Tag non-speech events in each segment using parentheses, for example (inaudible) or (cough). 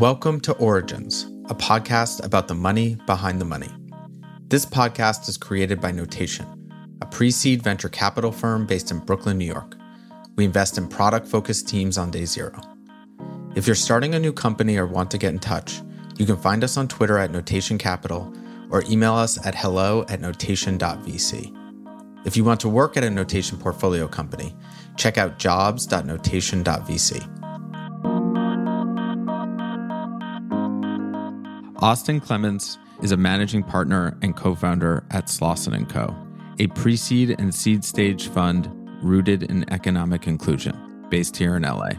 Welcome to Origins, a podcast about the money behind the money. This podcast is created by Notation, a pre seed venture capital firm based in Brooklyn, New York. We invest in product focused teams on day zero. If you're starting a new company or want to get in touch, you can find us on Twitter at Notation Capital or email us at hello at notation.vc. If you want to work at a Notation portfolio company, check out jobs.notation.vc. Austin Clements is a managing partner and co-founder at Slauson & Co., a pre-seed and seed stage fund rooted in economic inclusion, based here in LA.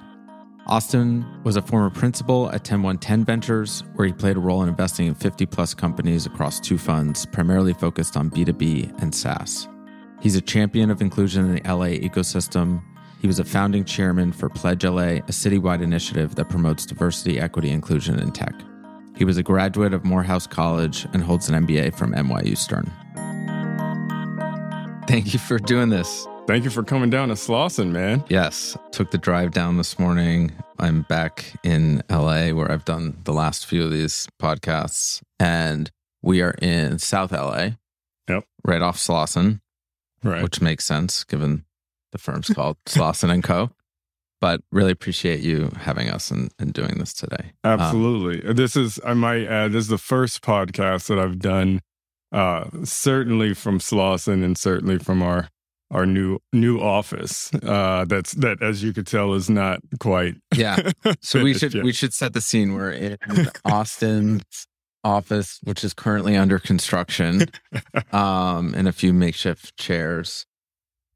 Austin was a former principal at 10110 Ventures, where he played a role in investing in 50 plus companies across two funds, primarily focused on B2B and SaaS. He's a champion of inclusion in the LA ecosystem. He was a founding chairman for Pledge LA, a citywide initiative that promotes diversity, equity, inclusion in tech. He was a graduate of Morehouse College and holds an MBA from NYU Stern. Thank you for doing this. Thank you for coming down to Slauson, man. Yes, took the drive down this morning. I'm back in LA where I've done the last few of these podcasts, and we are in South LA. Yep. Right off Slauson, right. which makes sense given the firm's called (laughs) Slauson and Co but really appreciate you having us and, and doing this today. Um, Absolutely. Um, this is, I might add, this is the first podcast that I've done, uh, certainly from Slauson and certainly from our our new new office. Uh, that's that, as you could tell, is not quite. Yeah. (laughs) So we should yet. we should set the scene. We're in (laughs) Austin's office, which is currently under construction, (laughs) um, and a few makeshift chairs.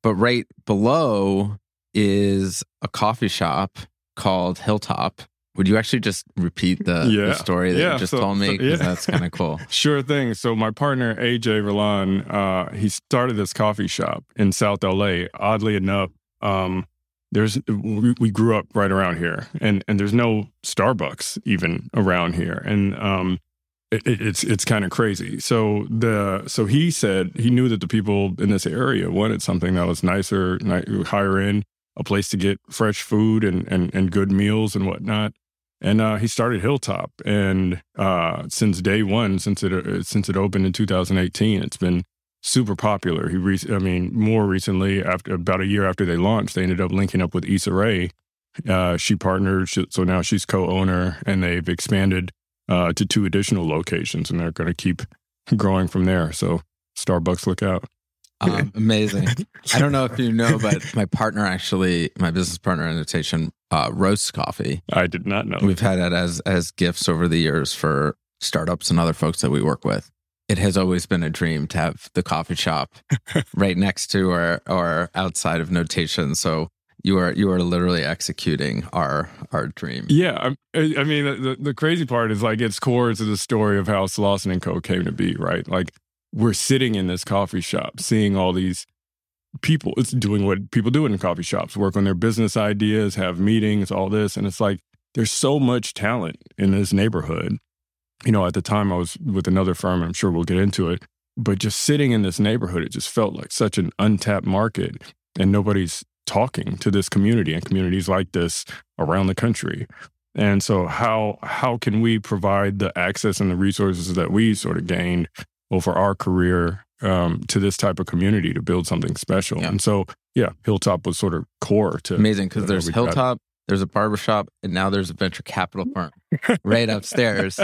But right below is a coffee shop called Hilltop. Would you actually just repeat the, yeah. the story that yeah, you just so, told me? So, yeah. That's kind of cool. (laughs) sure thing. So my partner AJ Relan, uh, he started this coffee shop in South LA. Oddly enough, um, there's we, we, grew up right around here, and and there's no Starbucks even around here, and um, it, it's it's kind of crazy. So the so he said he knew that the people in this area wanted something that was nicer, higher end, a place to get fresh food and and, and good meals and whatnot. And uh, he started Hilltop, and uh, since day one, since it uh, since it opened in 2018, it's been super popular. He, re- I mean, more recently, after about a year after they launched, they ended up linking up with Issa Rae. Uh, she partnered, so now she's co-owner, and they've expanded uh, to two additional locations, and they're going to keep growing from there. So Starbucks, look out. Um, (laughs) amazing. I don't know if you know, but (laughs) my partner actually, my business partner in Notation, uh, roasts coffee. I did not know. We've had it as as gifts over the years for startups and other folks that we work with. It has always been a dream to have the coffee shop (laughs) right next to or or outside of Notation. So you are you are literally executing our our dream. Yeah, I, I mean the, the crazy part is like it's core to the story of how Slauson and Co came to be, right? Like we're sitting in this coffee shop seeing all these people it's doing what people do in coffee shops work on their business ideas have meetings all this and it's like there's so much talent in this neighborhood you know at the time i was with another firm i'm sure we'll get into it but just sitting in this neighborhood it just felt like such an untapped market and nobody's talking to this community and communities like this around the country and so how how can we provide the access and the resources that we sort of gained over our career um, to this type of community to build something special. Yeah. And so, yeah, Hilltop was sort of core to amazing because there's Hilltop, there's a barbershop, and now there's a venture capital firm right upstairs.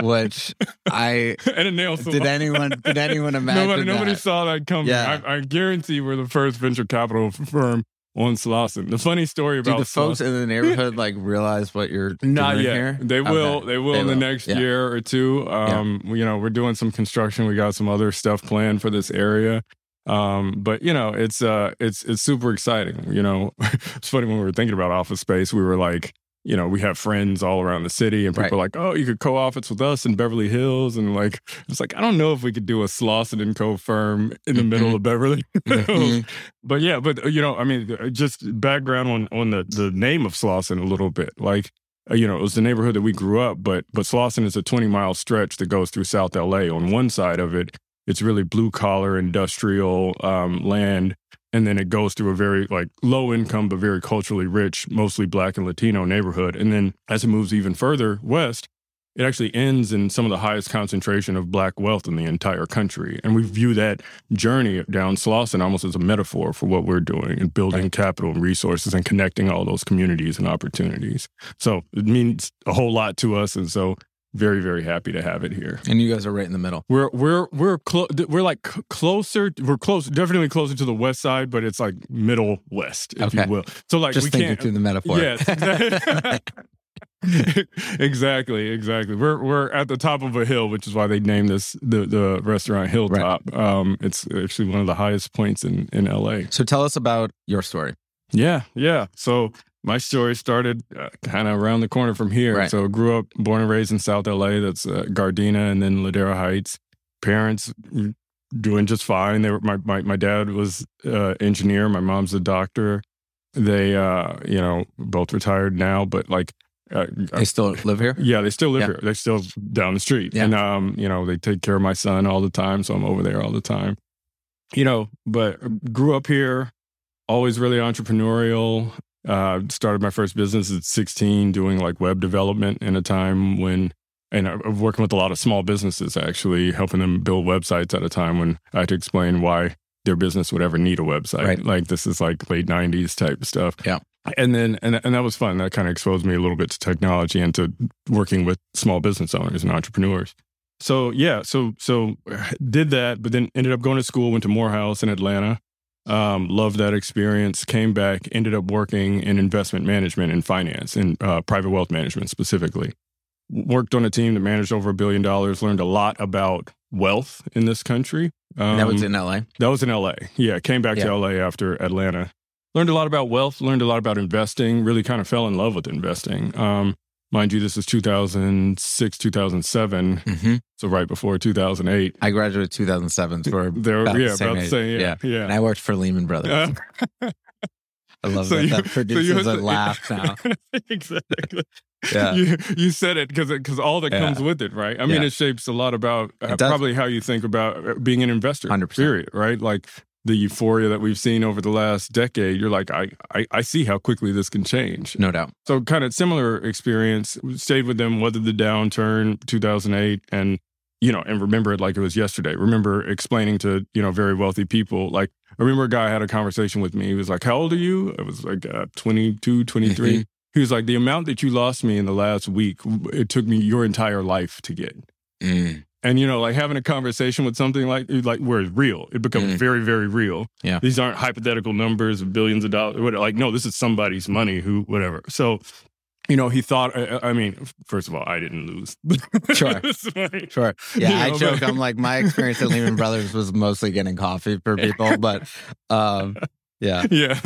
Which I (laughs) and a nail salon. Did anyone did anyone (laughs) imagine? nobody, nobody that? saw that coming. Yeah. I, I guarantee we're the first venture capital firm on Slauson. The funny story about Do the folks in the neighborhood like realize what you're not yet. Here? They will. Okay. They will they in will. the next yeah. year or two. Um, yeah. You know, we're doing some construction. We got some other stuff planned for this area. Um, but you know, it's uh, it's it's super exciting. You know, (laughs) it's funny when we were thinking about office space, we were like, you know, we have friends all around the city, and people right. are like, "Oh, you could co-office with us in Beverly Hills," and like, it's like I don't know if we could do a Slauson and Co. firm in the middle mm-hmm. of Beverly mm-hmm. but yeah, but uh, you know, I mean, uh, just background on on the the name of Slauson a little bit, like. Uh, you know, it was the neighborhood that we grew up, but but Slauson is a 20 mile stretch that goes through South LA. On one side of it, it's really blue collar industrial um, land and then it goes through a very like low income but very culturally rich, mostly black and Latino neighborhood. And then as it moves even further west, it actually ends in some of the highest concentration of black wealth in the entire country. And we view that journey down Slauson almost as a metaphor for what we're doing and building right. capital and resources and connecting all those communities and opportunities. So it means a whole lot to us. And so very very happy to have it here and you guys are right in the middle we're we're we're clo- we're like closer we're close definitely closer to the west side but it's like middle west if okay. you will so like just we thinking can't through the metaphor yes (laughs) exactly, exactly. We're we're at the top of a hill, which is why they named this the the restaurant Hilltop. Right. Um, it's actually one of the highest points in in LA. So tell us about your story. Yeah, yeah. So my story started uh, kind of around the corner from here. Right. So I grew up, born and raised in South LA. That's uh, Gardena and then Ladera Heights. Parents doing just fine. They were my my, my dad was uh, engineer. My mom's a doctor. They uh, you know both retired now, but like uh, they still live here. Yeah, they still live yeah. here. They're still down the street, yeah. and um, you know, they take care of my son all the time, so I'm over there all the time. You know, but grew up here, always really entrepreneurial. Uh, started my first business at 16, doing like web development in a time when, and I'm working with a lot of small businesses actually, helping them build websites at a time when I had to explain why their business would ever need a website. Right. Like this is like late 90s type stuff. Yeah and then and, and that was fun that kind of exposed me a little bit to technology and to working with small business owners and entrepreneurs so yeah so so (sighs) did that but then ended up going to school went to morehouse in atlanta um, loved that experience. Came back ended up working in investment management and finance and uh, private wealth management specifically. Worked on a team that managed over a billion dollars learned a lot about wealth in this country. Um, that was in la that was in la yeah came back yeah. to la after atlanta. Learned a lot about wealth, learned a lot about investing, really kind of fell in love with investing. Um, mind you, this is 2006, 2007. Mm-hmm. So right before 2008. I graduated 2007. So (laughs) there, about yeah, the about the same, yeah, yeah, yeah. And I worked for Lehman Brothers. (laughs) (laughs) I love so that. You, that produces so a laugh now. exactly. Yeah. You, you said it because because all that yeah. comes with it, right? I mean, yeah. it shapes a lot about uh, probably how you think about uh, being an investor. 100%. Period, right? Like the euphoria that we've seen over the last decade, you're like, I, I, I see how quickly this can change. No doubt. So kind of similar experience. Stayed with them, weathered the downturn, 2008, and you know, and remember it like it was yesterday. Remember explaining to you know very wealthy people. Like I remember a guy had a conversation with me. He was like, "How old are you?" I was like, uh, 22, 23. Mm-hmm. He was like, "The amount that you lost me in the last week, it took me your entire life to get." Mm and you know like having a conversation with something like like where it's real it becomes mm. very very real. Yeah. These aren't hypothetical numbers of billions of dollars like no this is somebody's money who whatever. So you know he thought i mean first of all i didn't lose. (laughs) Sure. Sure. Yeah you know, i joke but, i'm like my experience at lehman brothers was mostly getting coffee for (laughs) people but um yeah. (laughs) Yeah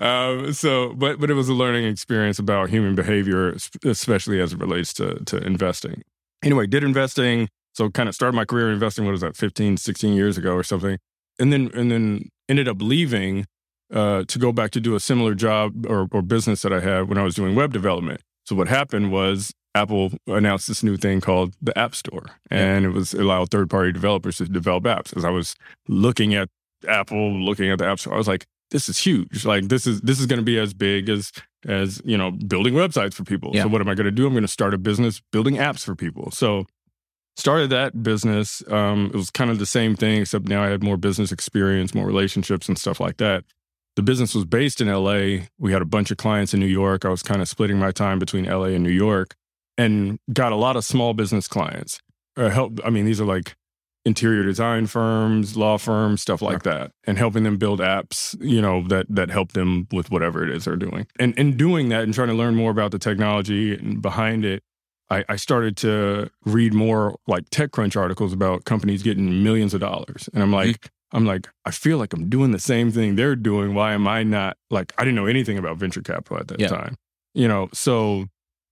um, so but but it was a learning experience about human behavior especially as it relates to to investing. Anyway did investing so kind of started my career investing, what was that, 15, 16 years ago or something. And then and then ended up leaving uh, to go back to do a similar job or, or business that I had when I was doing web development. So what happened was Apple announced this new thing called the App Store, and yeah. it was allowed third party developers to develop apps. As I was looking at Apple, looking at the App Store, I was like, this is huge. Like this is this is going to be as big as as you know building websites for people. Yeah. So what am I going to do? I'm going to start a business building apps for people. So started that business. Um, it was kind of the same thing, except now I had more business experience, more relationships, and stuff like that. The business was based in LA. We had a bunch of clients in New York. I was kind of splitting my time between LA and New York and got a lot of small business clients. Uh, help, I mean, these are like interior design firms, law firms, stuff like that, and helping them build apps, you know, that that help them with whatever it is they're doing. And in doing that and trying to learn more about the technology and behind it, I, I, started to read more like TechCrunch articles about companies getting millions of dollars. And I'm like, mm-hmm. I'm like, I feel like I'm doing the same thing they're doing. Why am I not like I didn't know anything about venture capital at that yeah. time. You know, so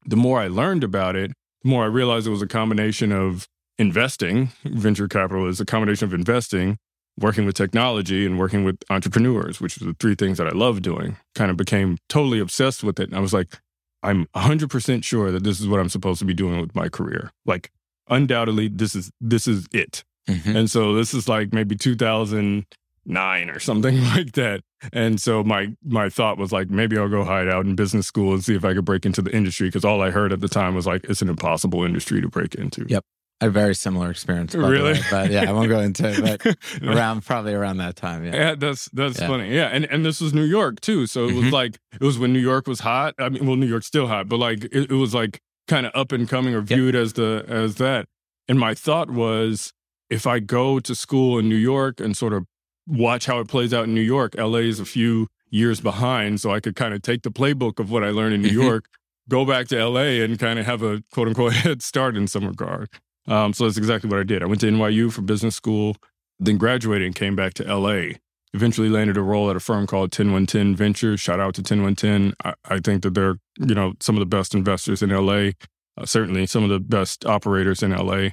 the more I learned about it, the more I realized it was a combination of investing. Venture capital is a combination of investing, working with technology, and working with entrepreneurs, which are the three things that I love doing. Kind of became totally obsessed with it. And I was like, I'm 100% sure that this is what I'm supposed to be doing with my career. Like undoubtedly this is this is it. Mm-hmm. And so this is like maybe 2009 or something (laughs) like that. And so my my thought was like maybe I'll go hide out in business school and see if I could break into the industry because all I heard at the time was like it's an impossible industry to break into. Yep. A very similar experience, really. But yeah, I won't go into it. But (laughs) around probably around that time, yeah. Yeah, that's that's yeah. funny. Yeah, and and this was New York too, so it mm-hmm. was like it was when New York was hot. I mean, well, New York's still hot, but like it, it was like kind of up and coming or viewed yep. as the as that. And my thought was, if I go to school in New York and sort of watch how it plays out in New York. LA is a few years behind, so I could kind of take the playbook of what I learned in New mm-hmm. York, go back to LA, and kind of have a quote unquote (laughs) head start in some regard. Um, so that's exactly what I did. I went to NYU for business school, then graduated and came back to LA. Eventually landed a role at a firm called 10110 Ventures. Shout out to 10110. I, I think that they're, you know, some of the best investors in LA, uh, certainly some of the best operators in LA.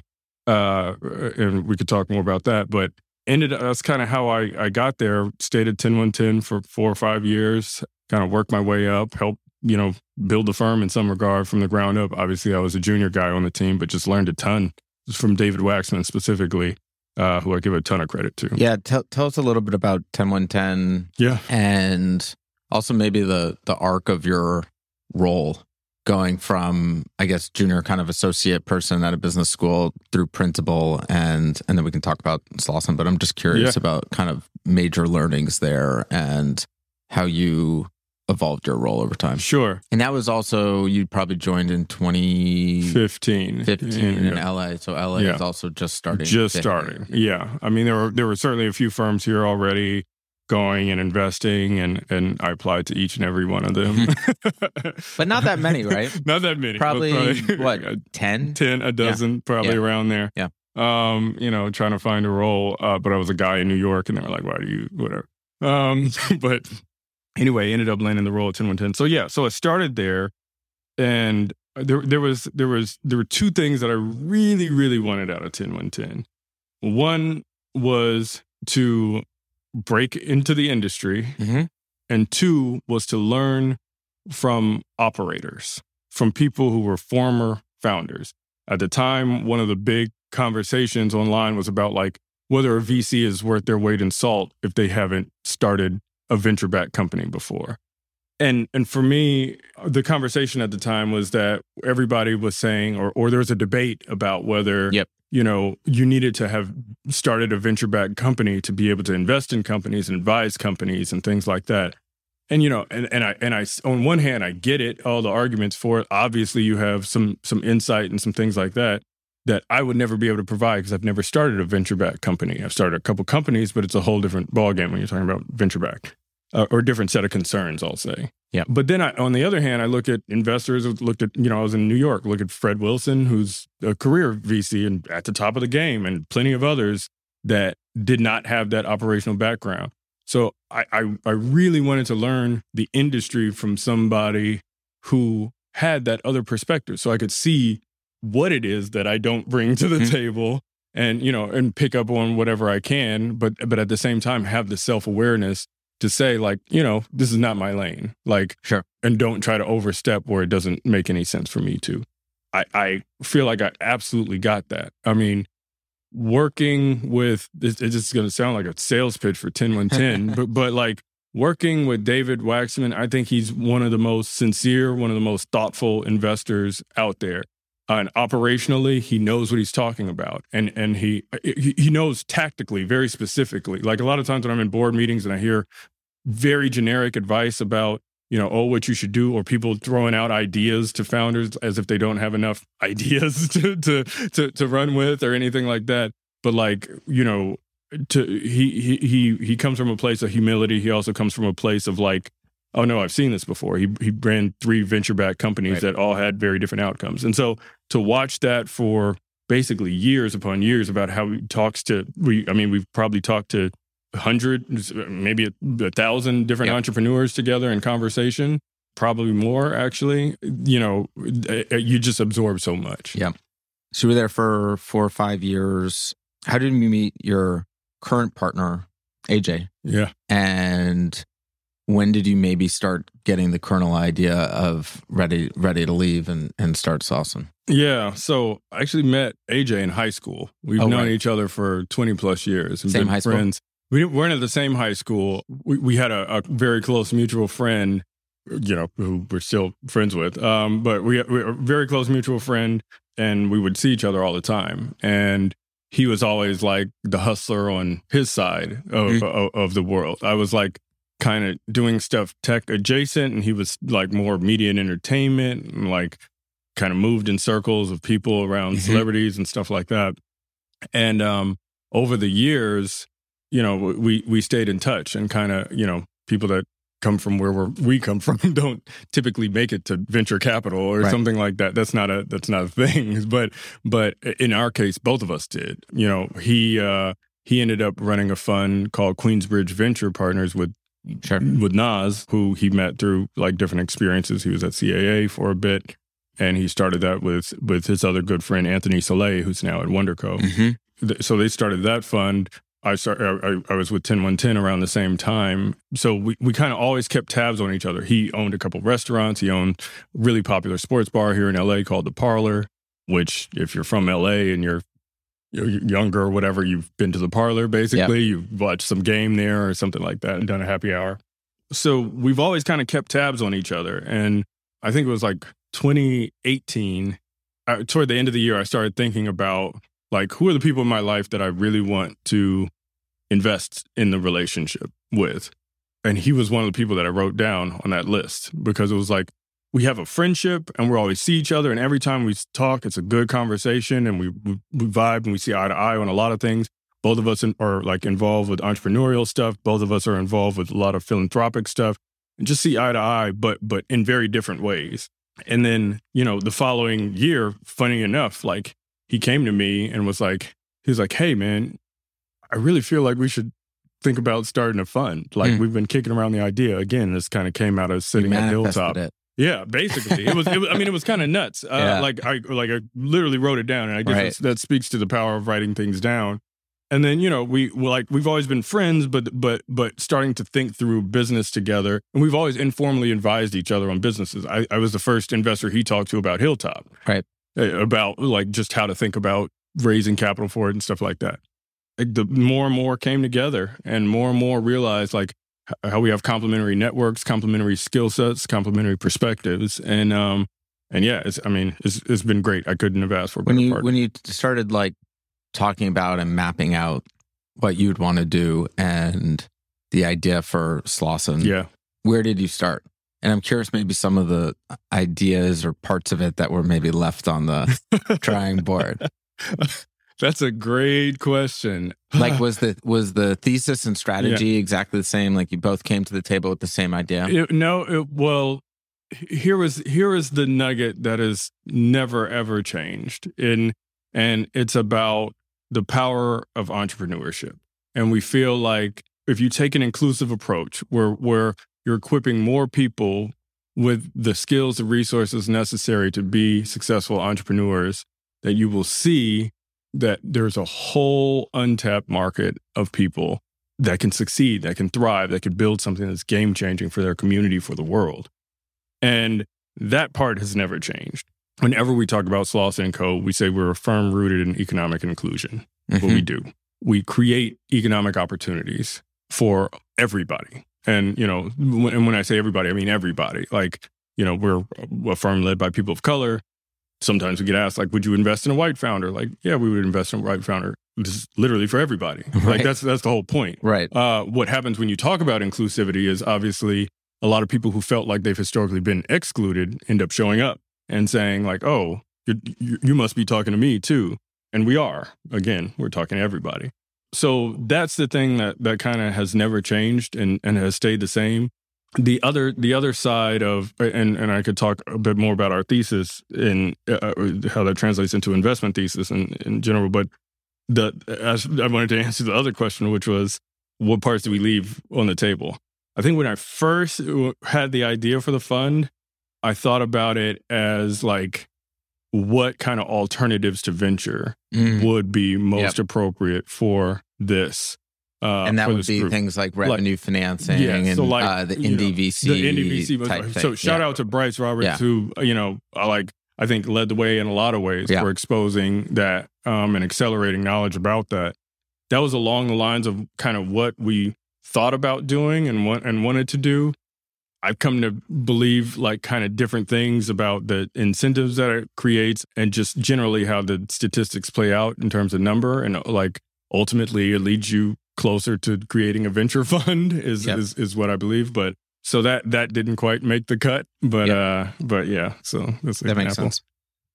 Uh, and we could talk more about that. But ended that's kind of how I, I got there. Stayed at 10110 for four or five years, kind of worked my way up, helped, you know, build the firm in some regard from the ground up. Obviously, I was a junior guy on the team, but just learned a ton from David Waxman specifically, uh, who I give a ton of credit to. Yeah. Tell, tell us a little bit about 10110. Yeah. And also maybe the the arc of your role going from i guess junior kind of associate person at a business school through principal and and then we can talk about slauson but i'm just curious yeah. about kind of major learnings there and how you evolved your role over time sure and that was also you probably joined in 2015 15 yeah. in la so la yeah. is also just starting just starting yeah i mean there were there were certainly a few firms here already going and investing and and I applied to each and every one of them. (laughs) but not that many, right? (laughs) not that many. Probably, probably (laughs) what, 10? 10, a dozen, yeah. probably yeah. around there. Yeah. Um, you know, trying to find a role. Uh, but I was a guy in New York and they were like, why do you whatever. Um, but anyway, ended up landing the role at 10110. So yeah, so I started there and there there was there was there were two things that I really, really wanted out of 10110. One was to break into the industry, mm-hmm. and two was to learn from operators, from people who were former founders. At the time, one of the big conversations online was about like whether a VC is worth their weight in salt if they haven't started a venture backed company before. And and for me, the conversation at the time was that everybody was saying, or or there was a debate about whether yep you know, you needed to have started a venture backed company to be able to invest in companies and advise companies and things like that. And you know, and, and I and I on one hand I get it, all the arguments for it. Obviously, you have some some insight and some things like that that I would never be able to provide because I've never started a venture back company. I've started a couple companies, but it's a whole different ballgame when you're talking about venture back uh, or a different set of concerns, I'll say. Yeah. But then I, on the other hand, I look at investors, looked at, you know, I was in New York, look at Fred Wilson, who's a career VC and at the top of the game, and plenty of others that did not have that operational background. So I, I, I really wanted to learn the industry from somebody who had that other perspective so I could see what it is that I don't bring to the mm-hmm. table and you know and pick up on whatever I can but but at the same time have the self-awareness to say like you know this is not my lane like sure. and don't try to overstep where it doesn't make any sense for me to. I i feel like i absolutely got that. I mean working with it's just going to sound like a sales pitch for 10110 (laughs) but but like working with david waxman i think he's one of the most sincere one of the most thoughtful investors out there and operationally he knows what he's talking about. And and he he knows tactically very specifically. Like a lot of times when i'm in board meetings and i hear very generic advice about you know oh what you should do or people throwing out ideas to founders as if they don't have enough (laughs) ideas to to to, to run with or anything like that. But like you know to he he he he comes from a place of humility. He also comes from a place of like oh no i've seen this before he he ran three venture backed companies right. that all had very different outcomes and so to watch that for basically years upon years about how he talks to we i mean we've probably talked to hundred, maybe a, a thousand different yep. entrepreneurs together in conversation, probably more actually. You know, eh, eh, you just absorb so much. Yeah. So you were there for four or five years. How did you meet your current partner, AJ? Yeah. And when did you maybe start getting the kernel idea of ready ready to leave and, and start Slauson? Yeah. So I actually met AJ in high school. We've oh, known right. each other for 20 plus years Same been high friends. School? we weren't at the same high school. We, we had a, a very close mutual friend, you know, who we're still friends with. Um, but we, we a very close mutual friend, and we would see each other all the time. And he was always like the hustler on his side of, mm-hmm. of, of the world. I was like kind of doing stuff tech adjacent, and he was like more media and entertainment, and like kind of moved in circles of people around mm-hmm. celebrities and stuff like that. And um, over the years, you know, we we stayed in touch and kind of, you know, people that come from where we come from (laughs) don't typically make it to venture capital or right. something like that. That's not a that's not a thing. (laughs) But but in our case, both of us did. You know, he uh, he ended up running a fund called Queensbridge Venture Partners with sure. with Nas, who he met through like different experiences. He was at CAA for a bit, and he started that with with his other good friend Anthony Saleh, who's now at WonderCo. Mm-hmm. So they started that fund. I started. I, I, was with 10110 around the same time, so we, we kind of always kept tabs on each other. He owned a couple restaurants. He owned a really popular sports bar here in LA called the Parlor. Which, if you're from LA and you're, you're younger or whatever, you've been to the Parlor. Basically, yep. you've watched some game there or something like that, and done a happy hour. So we've always kind of kept tabs on each other. And I think it was like 2018. Uh, toward the end of the year, I started thinking about like who are the people in my life that I really want to invest in the relationship with. And he was one of the people that I wrote down on that list because it was like we have a friendship and we always see each other and every time we talk it's a good conversation and we, we, we vibe and we see eye to eye on a lot of things both of us are like involved with entrepreneurial stuff both of us are involved with a lot of philanthropic stuff and just see eye to eye but but in very different ways and then you know the following year funny enough like he came to me and was like, he was like, hey, man, I really feel like we should think about starting a fund. Like mm. we've been kicking around the idea again. This kind of came out of sitting at Hilltop. It. Yeah, basically, it was, it was. I mean, it was kind of nuts. Uh, yeah. Like I, like I literally wrote it down, and I guess right. that speaks to the power of writing things down. And then you know we like we've always been friends, but but but starting to think through business together, and we've always informally advised each other on businesses. I, I was the first investor he talked to about Hilltop. Right. Uh, about like just how to think about raising capital for it and stuff like that. Like the more and more came together and more and more realized like how we have complementary networks, complementary skill sets, complementary perspectives. And um and yeah, it's I mean, it's it's been great. I couldn't have asked for when you partner. when you started like talking about and mapping out what you'd want to do and the idea for Slauson. Yeah. Where did you start? And I'm curious, maybe some of the ideas or parts of it that were maybe left on the (laughs) drawing board. (laughs) That's a great question. like, was (sighs) the was the thesis and strategy yeah. exactly the same? Like, you both came to the table with the same idea? It, no, it, well, here was here is the nugget that has never ever changed. In and it's about the power of entrepreneurship. And we feel like if you take an inclusive approach, where where you're equipping more people with the skills and resources necessary to be successful entrepreneurs, that you will see that there's a whole untapped market of people that can succeed, that can thrive, that could build something that's game changing for their community, for the world. And that part has never changed. Whenever we talk about Slauson & Co., we say we're a firm rooted in economic inclusion. Mm-hmm. What we do, we create economic opportunities for everybody. And, you know, when, and when I say everybody, I mean everybody. Like, you know, we're a firm led by people of color. Sometimes we get asked, like, would you invest in a white founder? Like, yeah, we would invest in a white founder. This is literally for everybody. (laughs) Right. Like that's that's the whole point. Right. Uh, what happens when you talk about inclusivity is obviously a lot of people who felt like they've historically been excluded end up showing up and saying like, "Oh, you you must be talking to me too," and we are. Again, we're talking to everybody so that's the thing that that kind of has never changed and and has stayed the same the other the other side of and and I could talk a bit more about our thesis and uh, uh, how that translates into investment thesis in in general but the as I wanted to (laughs) answer the other question which was what parts do we leave on the table I think when I first had the idea for the fund I thought about it as like what kind of alternatives to venture mm. would be most yep. appropriate for this. Uh, and that would be group. things like revenue like, financing yeah, and so like, uh, the Indie.vc. Know, the Indie.vc. So thing. shout yeah. out to Bryce Roberts, yeah. who you know, like I think led the way in a lot of ways for exposing that um, and accelerating knowledge about that. that was along the lines of kind of what we thought about doing and what and wanted to do. I've come to believe like kind of different things about the incentives that it creates and just generally how the statistics play out in terms of number and like ultimately it leads you closer to creating a venture (laughs) fund is Yep. is, is what I believe. But so that that didn't quite make the cut. But Yep. uh but yeah, so that's That makes example. sense.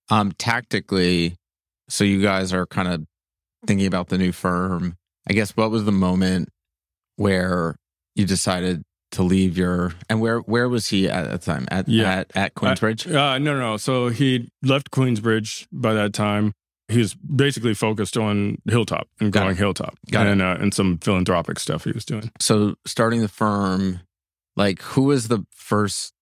Um, tactically, so you guys are kind of thinking about the new firm. I guess what was the moment where you decided to leave your and where where was he at that time at Yeah. at, at Queensbridge? Uh, no, no. So he left Queensbridge by that time. He was basically focused on Hilltop and Got growing it. Hilltop Got and uh, and some philanthropic stuff he was doing. so starting the firm, like who was the first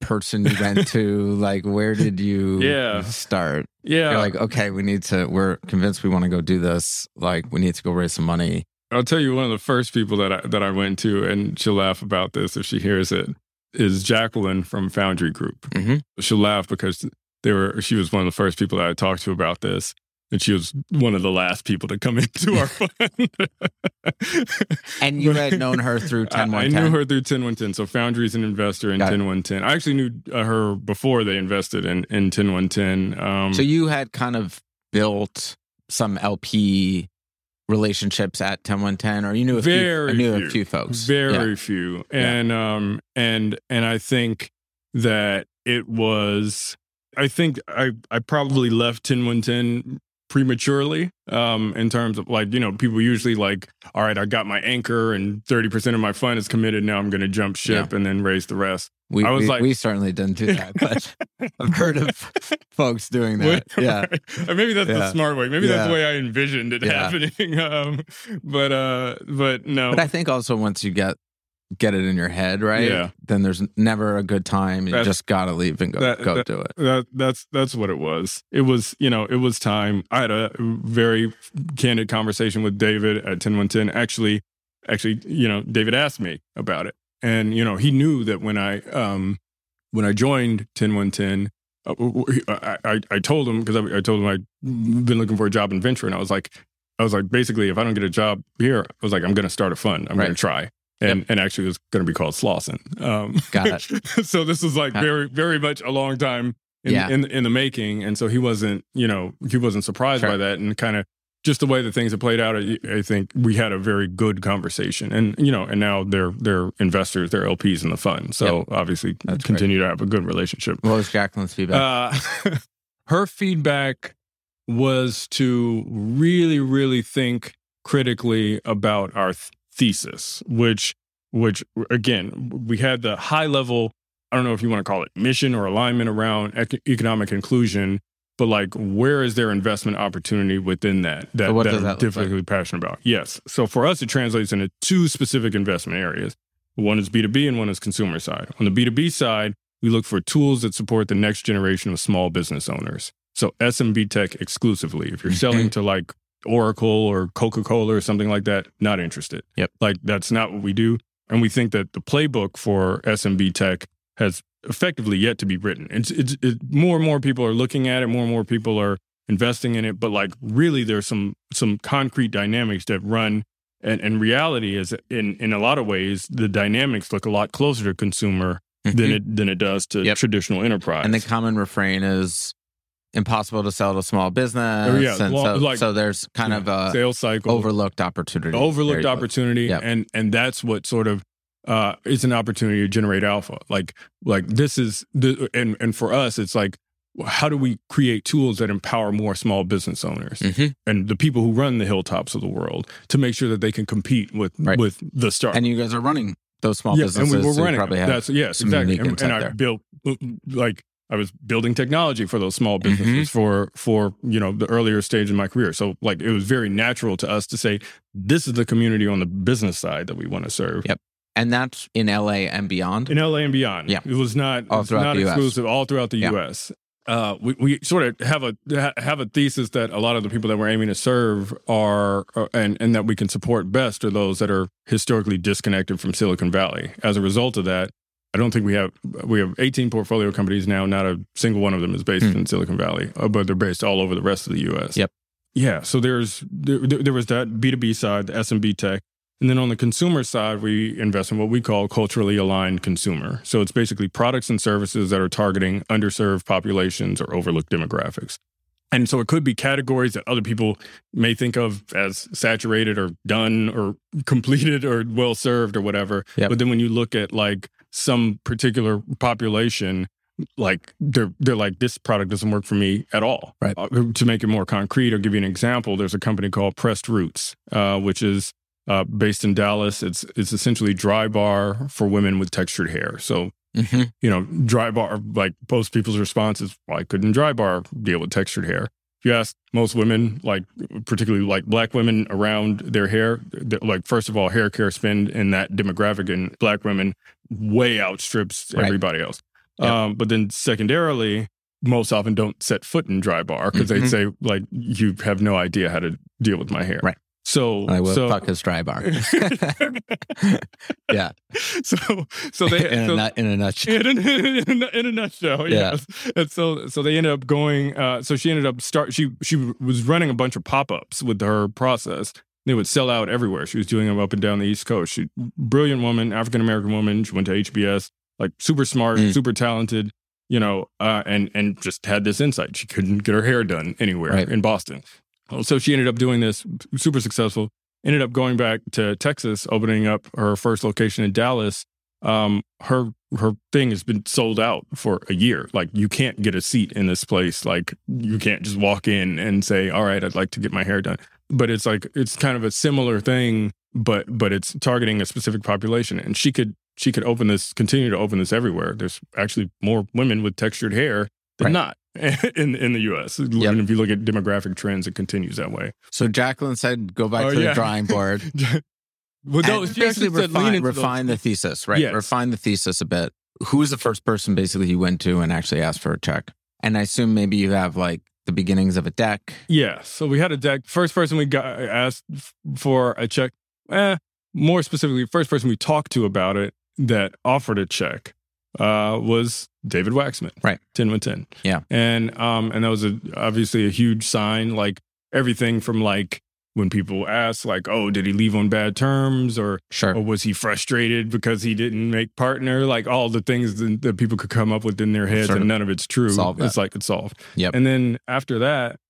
person you went (laughs) to? like where did you Yeah. start? Yeah, You're like, okay, we need to. We're convinced we want to go do this. Like, we need to go raise some money. I'll tell you one of the first people that I, that I went to, and she'll laugh about this if she hears it. Is Jacqueline from Foundry Group? Mhm. She'll laugh because they were. She was one of the first people that I talked to about this, and she was one of the last people to come (laughs) into our (laughs) fund. And you had known her through I, 10 I knew her through 10110. So Foundry is an investor in Got it. 10110. I actually knew uh, her before they invested in in 10110. Um, So you had kind of built some LP relationships at 10110, or you knew a Very few, knew few. a few folks. very Yeah. few Yeah. and um and and i think that it was i think i i probably left 10110 prematurely um in terms of like you know people usually like all right i got my anchor and 30% of my fund is committed. Now i'm going to jump ship and then raise the rest. We, I was we, like- we certainly didn't do that, but (laughs) I've heard of folks doing that. Yeah. Or maybe that's the smart way. Maybe that's the way i envisioned it Yeah. happening (laughs) um but uh but no. But I think also once you get get it in your head, right? Yeah. Then there's never a good time. You That's- just gotta leave and go that- go that- do it. that that's that's what it was. It was you know it was time. I had a very candid conversation with David at ten one ten. Actually, actually, you know, David asked me about it, and you know he knew that when I um when I joined ten one ten. uh, I, I, I told him because I, I told him I'd been looking for a job in venture, and I was like, I was like, basically, if I don't get a job here, I was like, I'm going to start a fund. I'm going to try, and and actually, it was going to be called Slauson. Um, Got it. (laughs) so this was like Got it. very, very much a long time in, Yeah. in in the making, and so he wasn't, you know, he wasn't surprised Sure. by that, and kind of just the way that things have played out. I, I think we had a very good conversation, and you know, and now they're they're investors, they're LPs in the fund, so obviously That's continue to have a good relationship. What was Jacqueline's feedback? Uh, (laughs) her feedback was to really, really think critically about our th- thesis, which, which again, we had the high level. I don't know if you want to call it mission or alignment around ec- economic inclusion, but like, where is there investment opportunity within that that, So that I'm that like? passionate about? Yes. So for us, it translates into two specific investment areas. One is B2B and one is consumer side. On the B2B side, we look for tools that support the next generation of small business owners. So SMB tech exclusively. If you're Mm-hmm. selling to like Oracle or Coca Cola or something like that, not interested. Yep. Like that's not what we do. And we think that the playbook for SMB tech has effectively yet to be written. It's, it's it, more and more people are looking at it. More and more people are investing in it. But like really, there's some some concrete dynamics that run. And, and reality is, in in a lot of ways, the dynamics look a lot closer to consumer than Mhm. it than it does to Yep. traditional enterprise. and the common refrain is impossible to sell to small business. Oh, yeah, long- so, like- so there's kind of a sales cycle overlooked opportunity. Overlooked opportunity Yep. and and that's what sort of uh is an opportunity to generate alpha like like this is the and and for us it's like how do we create tools that empower more small business owners Mhm. and the people who run the hilltops of the world to make sure that they can compete with Right. with the start And you guys are running those small yeah, businesses. and we were so running. probably have That's yes, exactly. And, and I built like I was building technology for those small Mm-hmm. businesses for for you know the earlier stage in my career. So like it was very natural to us to say this is the community on the business side that we want to serve. Yep. and that's in LA and beyond. in LA and beyond. Yeah. it was not All throughout not the US. exclusive all throughout the Yeah. U.S. Uh, we, we sort of have a ha- have a thesis that a lot of the people that we're aiming to serve are uh, and and that we can support best are those that are historically disconnected from Silicon Valley. As a result of that, I don't think we have we have 18 portfolio companies now. Not a single one of them is based Hmm. in Silicon Valley, uh, but they're based all over the rest of the U.S. Yep. Yeah. So there's there, there was that B2B side, the SMB tech. And then on the consumer side, we invest in what we call culturally aligned consumer. So it's basically products and services that are targeting underserved populations or overlooked demographics. And so it could be categories that other people may think of as saturated or done or (laughs) completed or well served or whatever. Yep. But then when you look at like some particular population, like they're they're like this product doesn't work for me at all. Right. Uh, to make it more concrete, I'll give you an example. There's a company called Pressed Roots, uh, which is uh, based in Dallas. It's it's essentially dry bar for women with textured hair. So Mm-hmm. you know, dry bar, like most people's response is, why couldn't dry bar deal with textured hair? If you ask most women, like particularly like black women around their hair, like first of all, hair care spend in that demographic in black women way outstrips Right. everybody else. Um, but then secondarily, most often don't set foot in dry bar because Mhm. they say like you have no idea how to deal with my hair. Right. So, I what so fuck his dry bar? (laughs) yeah. so so they in, so, a, nut- in a nutshell. in a, (laughs) in in a nutshell, Yeah. yes. And so, so they ended up going. Uh, so she ended up start. She she was running a bunch of pop ups with her process. They would sell out everywhere. She was doing them up and down the East Coast. She brilliant woman, African American woman. She went to HBS, like super smart, Mm. super talented. You know, uh, and and just had this insight. She couldn't get her hair done anywhere Right. in Boston. So she ended up doing this, super successful. Ended up going back to Texas, opening up her first location in Dallas. Um her her thing has been sold out for a year. Like you can't get a seat in this place. Like you can't just walk in and say all right i'd like to get my hair done. But it's like it's kind of a similar thing but but it's targeting a specific population. And she could she could open this continue to open this everywhere. There's actually more women with textured hair than Right. not (laughs) in in the us and if you look at demographic trends it continues that way So Jacqueline said, go back Oh, to yeah. the drawing (laughs) board. well no and basically refine, refine the thesis, right? Yes. Refine the thesis a bit. Who was the first person basically you went to and actually asked for a check? And I assume maybe you have like the beginnings of a deck. Yeah. So we had a deck. First person we got asked for a check. Eh, more specifically, first person we talked to about it that offered a check uh, was David Waxman. Right. Ten with ten. Yeah. And um, and that was a, obviously a huge sign. Like everything from like when people ask, like, oh, did he leave on bad terms or Sure. or was he frustrated because he didn't make partner? Like all the things that, that people could come up with in their heads, Sort and none of it's true. It's like it's solved. Yep. And then after that,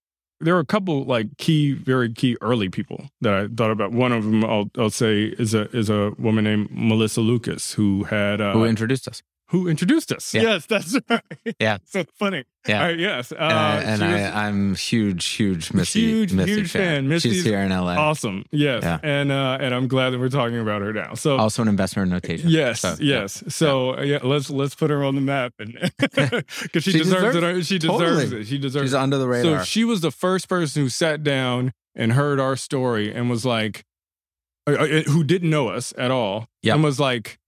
there were a couple like key, very key early people that I thought about. One of them, I'll, I'll say, is a is a woman named Melissa Lucas who had uh, Who introduced us? Who introduced us. Yeah. Yes, that's (laughs) right. Yeah. (laughs) so funny. Yeah. All right, yes, uh, Uh, and she was- I, I'm huge, huge Missy, Huge, Missy huge fan. fan. Missy's She's here in LA. awesome. Yes, Yeah. and uh, and I'm glad that we're talking about her now. So Also an investment notation. Yes, So, yeah. yes. So uh, yeah, let's let's put her on the map, and (laughs) because she, She deserves, deserves it. She deserves Totally. it. She deserves. She's it. under the radar. So she was the first person who sat down and heard our story and was like, uh, uh, who didn't know us at all, Yep. and was like,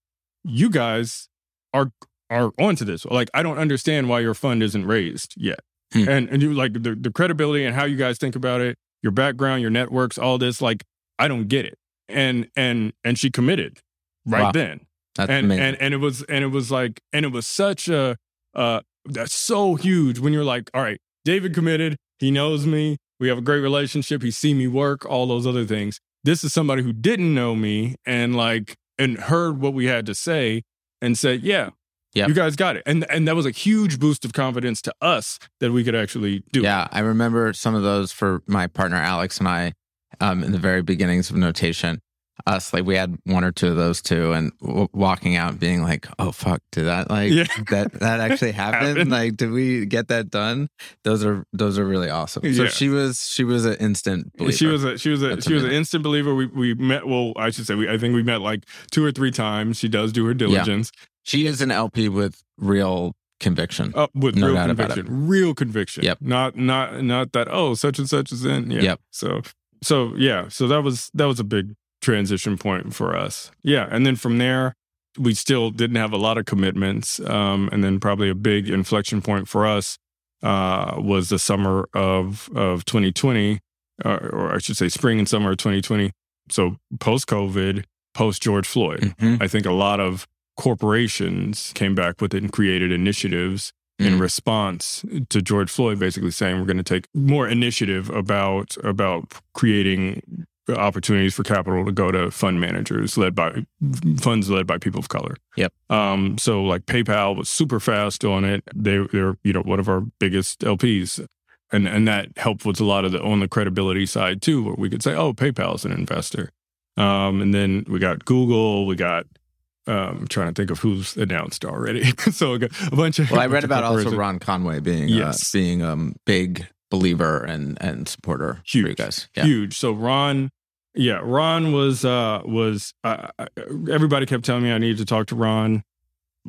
"You guys are are onto this. Like, I don't understand why your fund isn't raised yet." Hmm. And and you like the, the credibility and how you guys think about it, your background, your networks, all this. Like, I don't get it. And and and she committed right Wow. then That's and amazing. and and it was and it was like and it was such a uh that's so huge when you're like all right david committed he knows me we have a great relationship he see me work all those other things this is somebody who didn't know me and like and heard what we had to say and say, yeah Yep. you guys got it and and that was a huge boost of confidence to us that we could actually do it. yeah, I remember some of those for my partner Alex and I um, in the very beginnings of notation. Us like we had one or two of those too, and w- walking out and being like, "Oh fuck, did that like Yeah. that that (laughs) actually happen? Happened. Like, did we get that done? Those are those are really awesome." So Yeah. she was she was an instant believer. She was a she was a That's she was an instant believer. We we met well, I should say we I think we met like two or three times. She does do her diligence. she is an LP with real conviction. Uh, with No real doubt about conviction, real conviction. Yep. Not not not that. Oh, such and such is in. Yeah. Yep. So so yeah. So that was that was a big transition point for us. Yeah, and then from there, we still didn't have a lot of commitments. Um, and then probably a big inflection point for us uh, was the summer of of 2020, uh, or I should say, spring and summer of 2020. So post COVID, post George Floyd. Mhm. I think a lot of corporations came back with it and created initiatives in Mm. response to George Floyd basically saying we're going to take more initiative about about creating opportunities for capital to go to fund managers led by funds led by people of color. Yep. Um, so like PayPal was super fast on it. They they're you know one of our biggest LPs. And and that helped with a lot of the on the credibility side too, where we could say, oh, PayPal is an investor. Um, and then we got Google, we got um, I'm trying to think of who's announced already. (laughs) so a bunch of Well, I read about also. Ron Conway being Yes. uh, being a um, big believer and and supporter for Huge. you guys. Yeah. huge. So Ron, yeah, Ron was uh was uh, uh, everybody kept telling me I needed to talk to Ron.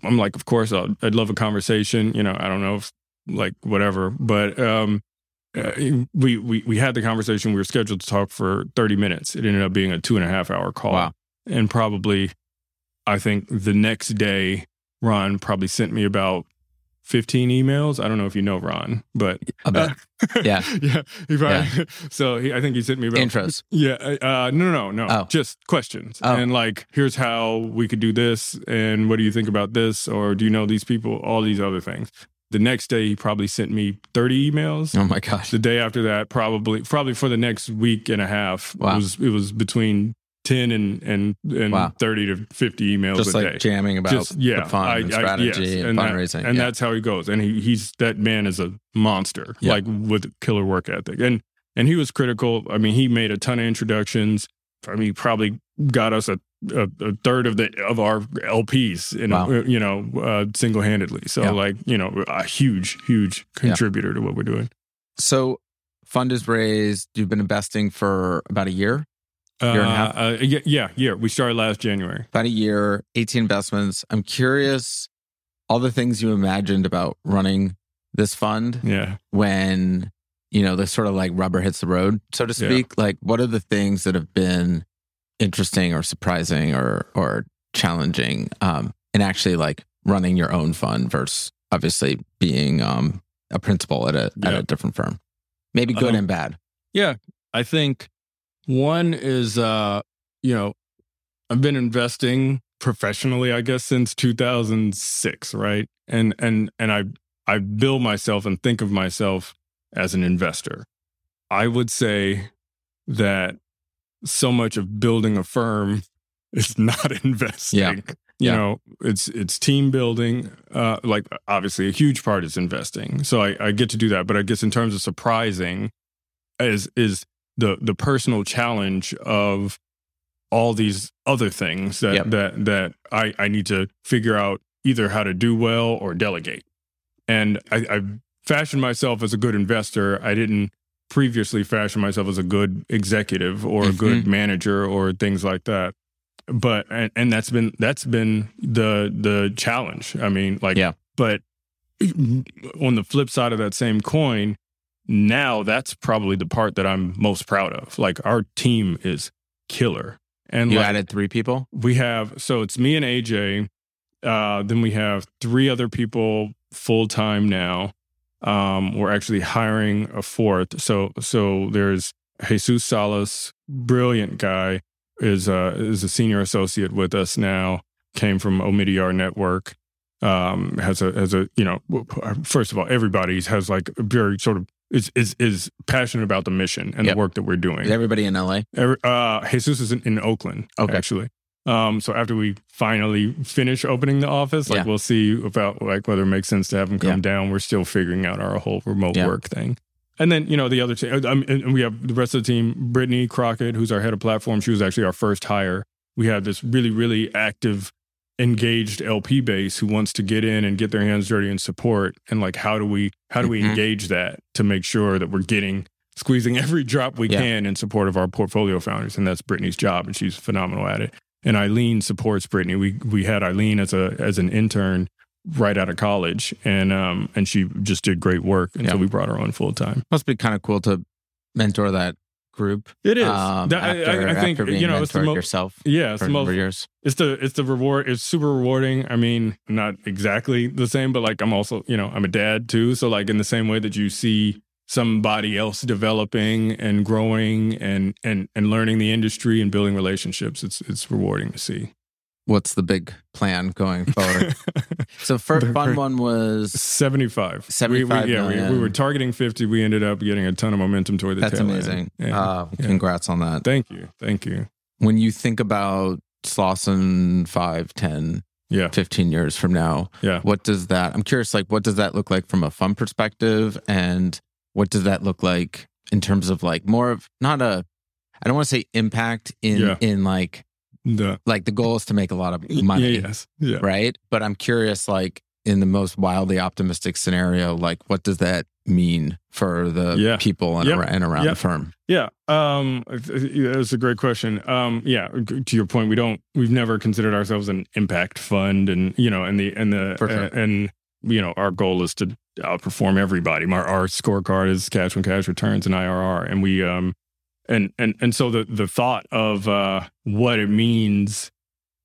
I'm like, of course, I'll, I'd love a conversation. You know, I don't know if like whatever, but um, uh, we we we had the conversation. We were scheduled to talk for 30 minutes. It ended up being a two and a half hour call, Wow. and probably, I think the next day, Ron probably sent me about. 15 emails. I don't know if you know Ron, but bit. (laughs) Yeah. (laughs) yeah. He probably, (laughs) So he, I think he sent me about Intros. yeah. Uh, no, no, no, no. Oh. Just questions. Oh. And like, here's how we could do this. And what do you think about this? Or do you know these people? All these other things. The next day, he probably sent me 30 emails. Oh my gosh. The day after that, probably, probably for the next week and a half, Wow. it was, it was between 10 and, and, and Wow. 30 to 50 emails Just a like day. jamming about Just, yeah, the fund I- and I- strategy yes, and, that- fundraising. and yeah. that's how he goes. And he, he's that man is a monster, Yeah. like with killer work ethic. And and he was critical. I mean, he made a ton of introductions. I mean, he probably got us a, a, a third of the of our LPs, in Wow. you know, uh, single handedly. So Yeah. like you know, a huge, huge contributor to what we're doing. so fund is raised. You've been investing for about a year. Uh, Year and a half? uh, yeah, yeah, yeah. We started last January. About a year, 18 investments. I'm curious all the things you imagined about running this fund Yeah. when you know the sort of like rubber hits the road so to Yeah. speak like what are the things that have been interesting or surprising or or challenging um in actually like running your own fund versus obviously being um a principal at a at a different firm maybe good Um, and bad Yeah, I think one is uh, you know, I've been investing professionally, I guess, since 2006, right? And and and I I build myself and think of myself as an investor. I would say that so much of building a firm (laughs) is not (laughs) investing. Yeah. You Yeah. know, it's it's team building. Uh, like obviously, a huge part is investing. So I, I get to do that. But I guess in terms of surprising, is is the the personal challenge of all these other things that Yep. that that I I need to figure out either how to do well or delegate. And I, I fashioned myself as a good investor. I didn't previously fashion myself as a good executive or a mm-hmm. good manager or things like that. But and, and that's been that's been the the challenge. I mean, like Yeah. but on the flip side of that same coin, now that's probably the part that I'm most proud of. Like our team is killer. And you like, added three people we have so it's me and AJ. Uh, then we have three other people full time now. Um, we're actually hiring a fourth. So so there's Jesus Salas, brilliant guy, is uh is a senior associate with us now. Came from Omidyar Network. Um, has a has a you know first of all everybody's has like a very sort of is is is passionate about the mission and Yep. the work that we're doing. is everybody in la Every, uh, Jesus is in, in Oakland, Okay. actually. Um, so after we finally finish opening the office, like Yeah. we'll see about like whether it makes sense to have him come Yeah. down. We're still figuring out our whole remote Yeah. work thing. And then you know the other team, I mean, and we have the rest of the team. Brittany Crockett, who's our head of platform, she was actually our first hire. We have this really, really active, engaged LP base who wants to get in and get their hands dirty and support. And like, how do we, how do we Mhm. engage that to make sure that we're getting squeezing (laughs) every drop we Yeah. can in support of our portfolio founders, and that's Brittany's job, and she's phenomenal at it. And Eileen supports Brittany. We we had Eileen as a as an intern right out of college, and um and she just did great work, and so we brought her on full time. must be kind of cool to mentor that group It is. um, That- I- after, I, I think you know it's the most. yourself Yeah, it's the most years it's the it's the reward it's super rewarding i mean not exactly the same but like i'm also you know i'm a dad too so like in the same way that you see somebody else developing and growing and and and learning the industry and building relationships it's it's rewarding to see what's the big plan going forward? (laughs) so first fund one was 75. 75 we, we, yeah, we, we, were targeting 50. We ended up getting a ton of momentum toward the That's amazing. Yeah. Uh, Yeah. Congrats on that. Thank you. Thank you. When you think about Slauson 5, 10, Yeah. 15 years from now, Yeah. what does that, I'm curious, like, what does that look like from a fund perspective? And what does that look like in terms of like more of not a, I don't want to say impact in, Yeah. in like, The, like the goal is to make a lot of (laughs) money. Yeah, yes. Yeah. right? But I'm curious, like in the most wildly optimistic scenario, like what does that mean for the Yeah. people and, Yep. ar- and around Yep. the firm? Yeah, um, that's a great question. Um, yeah, to your point, we don't, we've never considered ourselves an impact fund, and you know, and the and the sure. uh, and you know, our goal is to outperform everybody. Our, our scorecard is cash on cash returns and IRR, and we um, and and and so the the thought of uh what it means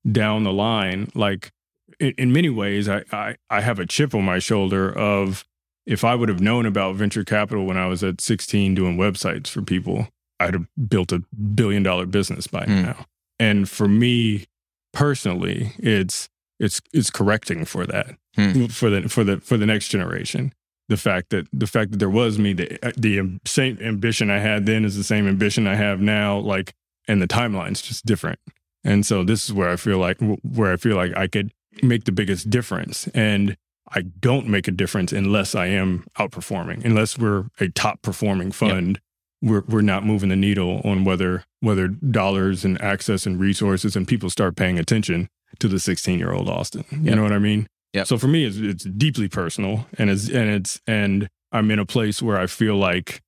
down the line, like in, in many ways, I, I I have a chip on my shoulder of if I would have known about venture capital when I was at 16 doing websites for people, I'd have built a billion dollar business by Hmm. now. And for me personally, it's it's it's correcting for that Hmm. for the for the for the next generation. The fact that the fact that there was me, the uh, the same ambition I had then is the same ambition I have now. Like, and the timeline's just different. And so this is where I feel like where I feel like I could make the biggest difference. And I don't make a difference unless I am outperforming. Unless we're a top performing fund, we're we're not moving the needle on whether whether dollars and access and resources and people start paying attention to the 16 year old Austin. You Yep. know what I mean? Yep. So for me, it's it's deeply personal, and it's and it's and I'm in a place where I feel like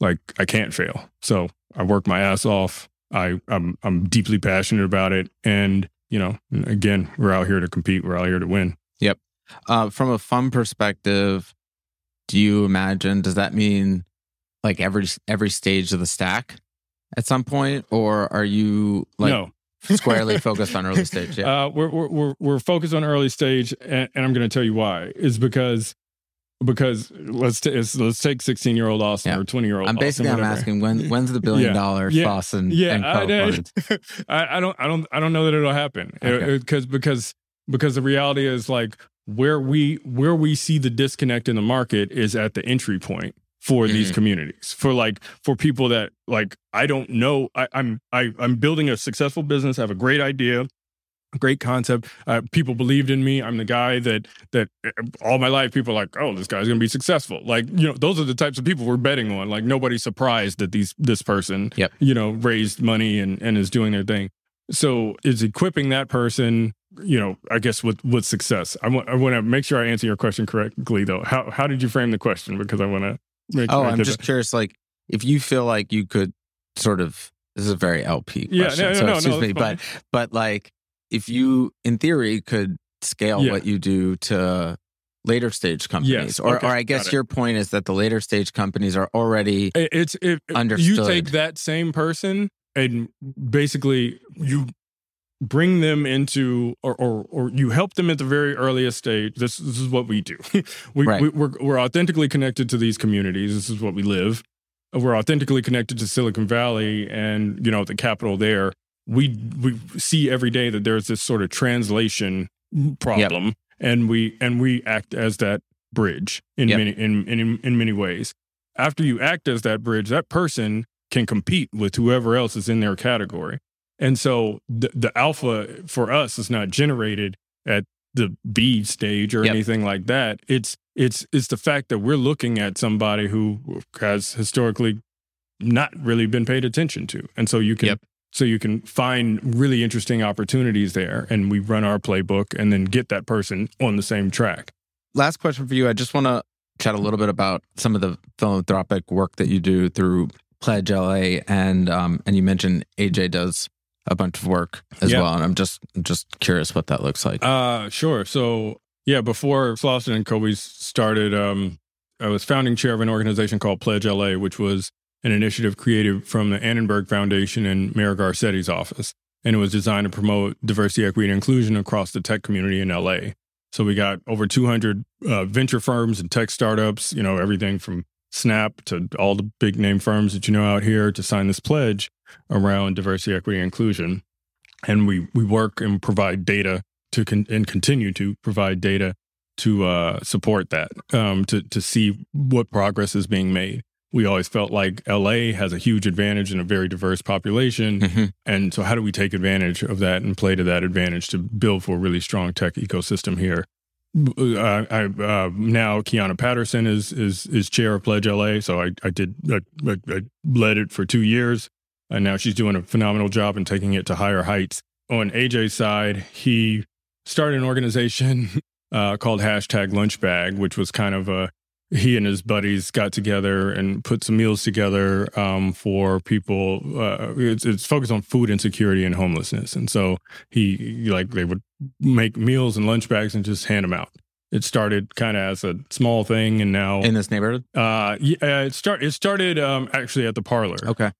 like I can't fail. So I work my ass off. I I'm I'm deeply passionate about it, and you know, again, we're out here to compete. We're out here to win. Yep. Uh, from a fun perspective, do you imagine? Does that mean like every every stage of the stack at some point, or are you like no, squarely focused on early stage? Yeah. Uh, we're, we're we're we're focused on early stage, and, and I'm going to tell you why. Is because because let's t- let's take 16 year old Austin Yeah. or 20 year old. I'm basically I'm asking when when's the (laughs) billion Yeah. dollar Yeah. Yeah, and I, co? (laughs) I, I don't I don't I don't know that it'll happen Okay. because because because the reality is like where we where we see the disconnect in the market is at the entry point for these Mhm. communities for like for people that like I don't know I, I'm I, I'm building a successful business I have a great idea great concept uh, people believed in me I'm the guy that that uh, all my life people are like oh this guy's gonna be successful. Like you know those are the types of people we're betting on like nobody's surprised that these this person Yep. you know raised money and and is doing their thing. So is equipping that person you know i guess with with success? I want i want to make sure i answer your question correctly though. How how did you frame the question? Because i want to make Oh, I'm just curious. Like, if you feel like you could sort of, this is a very LP question, Yeah, no, no, so no, excuse me, it's but but like, if you, in theory, could scale Yeah. what you do to later stage companies, Yes, or okay, or I guess your point is that the later stage companies are already It- it's if you take that same person and basically you bring them into or or, or you help them at the very earliest stage this, this is what we do (laughs) we, Right. we we're, we're authentically connected to these communities this is what we live we're authentically connected to silicon valley and you know the capital there we we see every day that there's this sort of translation problem and we and we act as that bridge in Yep. many in, in in many ways after you act as that bridge, that person can compete with whoever else is in their category. And so the, the alpha for us is not generated at the B stage or Yep. anything like that. It's it's it's the fact that we're looking at somebody who has historically not really been paid attention to. And so you can Yep. so you can find really interesting opportunities there and we run our playbook and then get that person on the same track. last question for you. I just want to chat a little bit about some of the philanthropic work that you do through Pledge LA, and um, and you mentioned AJ does a bunch of work as Yeah. well, and I'm just just curious what that looks like. Uh sure. So yeah, before Slauson and Co started, um, I was founding chair of an organization called Pledge LA, which was an initiative created from the Annenberg Foundation and Mayor Garcetti's office. And it was designed to promote diversity, equity, and inclusion across the tech community in LA. So we got over 200 uh, venture firms and tech startups, you know, everything from Snap to all the big name firms that you know out here to sign this pledge around diversity, equity, and inclusion. and we we work and provide data to con- and continue to provide data to uh, support that um, to to see what progress is being made. We always felt like LA has a huge advantage and a very diverse population, Mm-hmm. and so how do we take advantage of that and play to that advantage to build for a really strong tech ecosystem here? Uh, I uh, now Kiana Patterson is is is chair of Pledge LA, so I I did I, I, I led it for two years, and now she's doing a phenomenal job and taking it to higher heights. On AJ's side, he started an organization (laughs) uh, called hashtag Lunchbag, which was kind of a he and his buddies got together and put some meals together um, for people. Uh, it's, it's focused on food insecurity and homelessness, and so he like they would make meals and lunch bags and just hand them out. It started kind of as a small thing, and now In this neighborhood? uh, yeah, it start it started um, actually at the parlor Okay.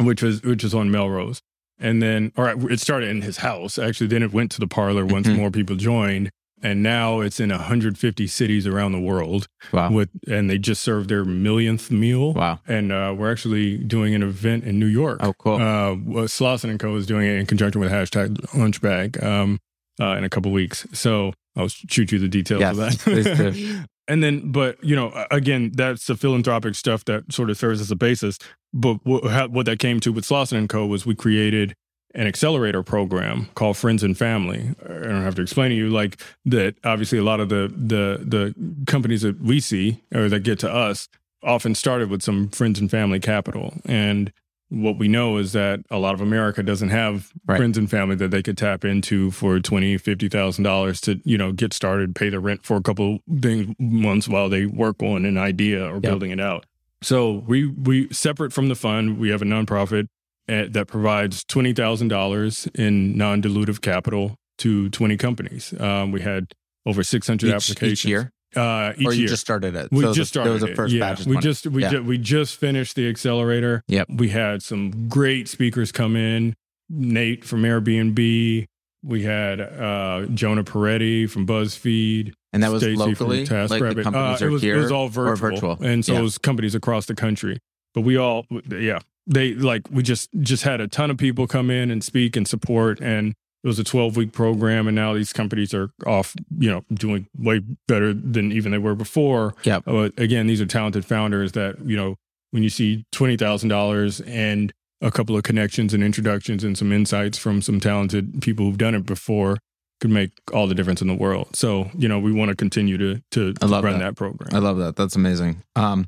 Which was which was on Melrose. And then, all right, it started in his house. Actually, then it went to the parlor once Mhm. more people joined, and now it's in 150 cities around the world. Wow. With and they just served their millionth meal. Wow. And uh, we're actually doing an event in New York. Oh, cool. Uh, Slauson and Co is doing it in conjunction with hashtag Lunchbag um, uh, in a couple weeks. So I'll shoot you the details Yes, of that. (laughs) and then, but you know, again, that's the philanthropic stuff that sort of serves as a basis. But what, what that came to with Slauson and Co was we created an accelerator program called Friends and Family. I don't have to explain to you like that. Obviously, a lot of the the the companies that we see or that get to us often started with some friends and family capital. And what we know is that a lot of America doesn't have Right. friends and family that they could tap into for twenty, fifty thousand dollars to you know get started, pay the rent for a couple things months while they work on an idea or building it out. So we we separate from the fund, we have a nonprofit uh, that provides twenty thousand dollars in non-dilutive capital to twenty companies. Um, we had over six hundred applications each year? Uh, each or you year. just started it? We So just the- started. There was a it. first yeah, batch we just we Yeah. ju- we just finished the accelerator. Yep. We had some great speakers come in. Nate from Airbnb. We had uh, Jonah Peretti from BuzzFeed. and that was Stacey from locally? Like the TaskRabbit. companies Uh, are it was, here? It was all virtual, virtual. and so Yeah. it was companies across the country. But we all, yeah, they like we just just had a ton of people come in and speak and support, and it was a 12 week program, and now these companies are off, you know, doing way better than even they were before. yeah But again, these are talented founders that you know when you see twenty thousand dollars and a couple of connections and introductions and some insights from some talented people who've done it before could make all the difference in the world. So, you know, we want to continue to to, I love run that. that, program. I love that. That's amazing. Um,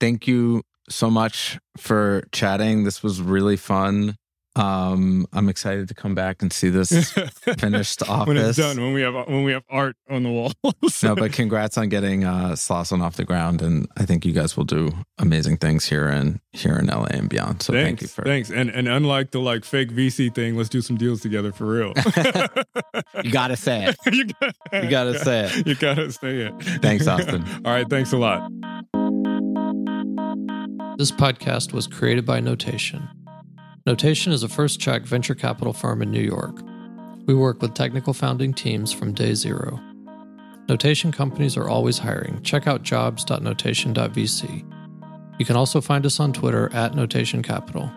thank you so much for chatting. This was really fun. Um, I'm excited to come back and see this (laughs) finished office. when it's done, when we have when we have art on the walls. (laughs) No, but congrats on getting uh, Slauson off the ground, and I think you guys will do amazing things here in here in LA and beyond. So thanks, thank you for thanks. And and unlike the like fake VC thing, let's do some deals together for real. (laughs) you got to say it. you gotta, You gotta say it. You gotta say it. Thanks, Austin. All right, thanks a lot. This podcast was created by Notation. Notation is a first check venture capital firm in New York. We work with technical founding teams from day zero. Notation companies are always hiring. Check out jobs.notation.vc. You can also find us on Twitter at Notation Capital.